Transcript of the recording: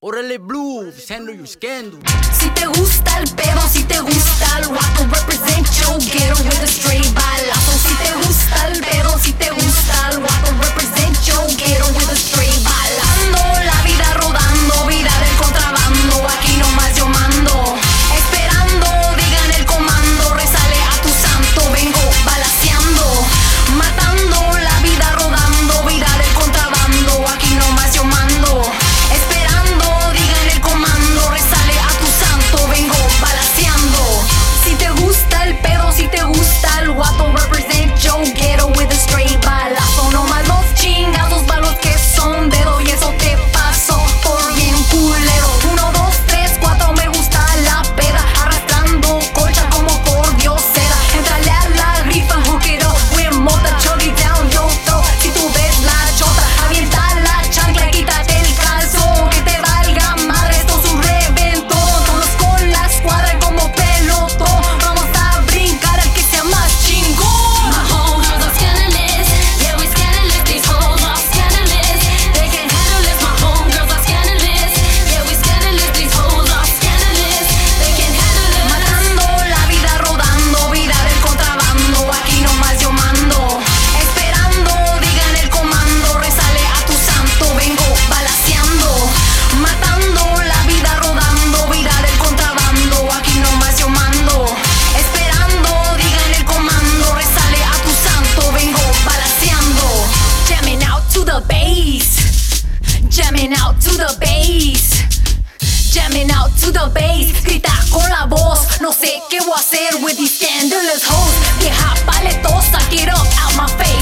Órale Blue, sendo you scando. Si te gusta el pedo, si te gusta el rock, represent your ghetto with a straight vibe. jamming out to the bass. Jamming out to the bass, grita con la voz. No sé qué voy a hacer with these scandalous hoes. Vieja paletosa, get up out my face.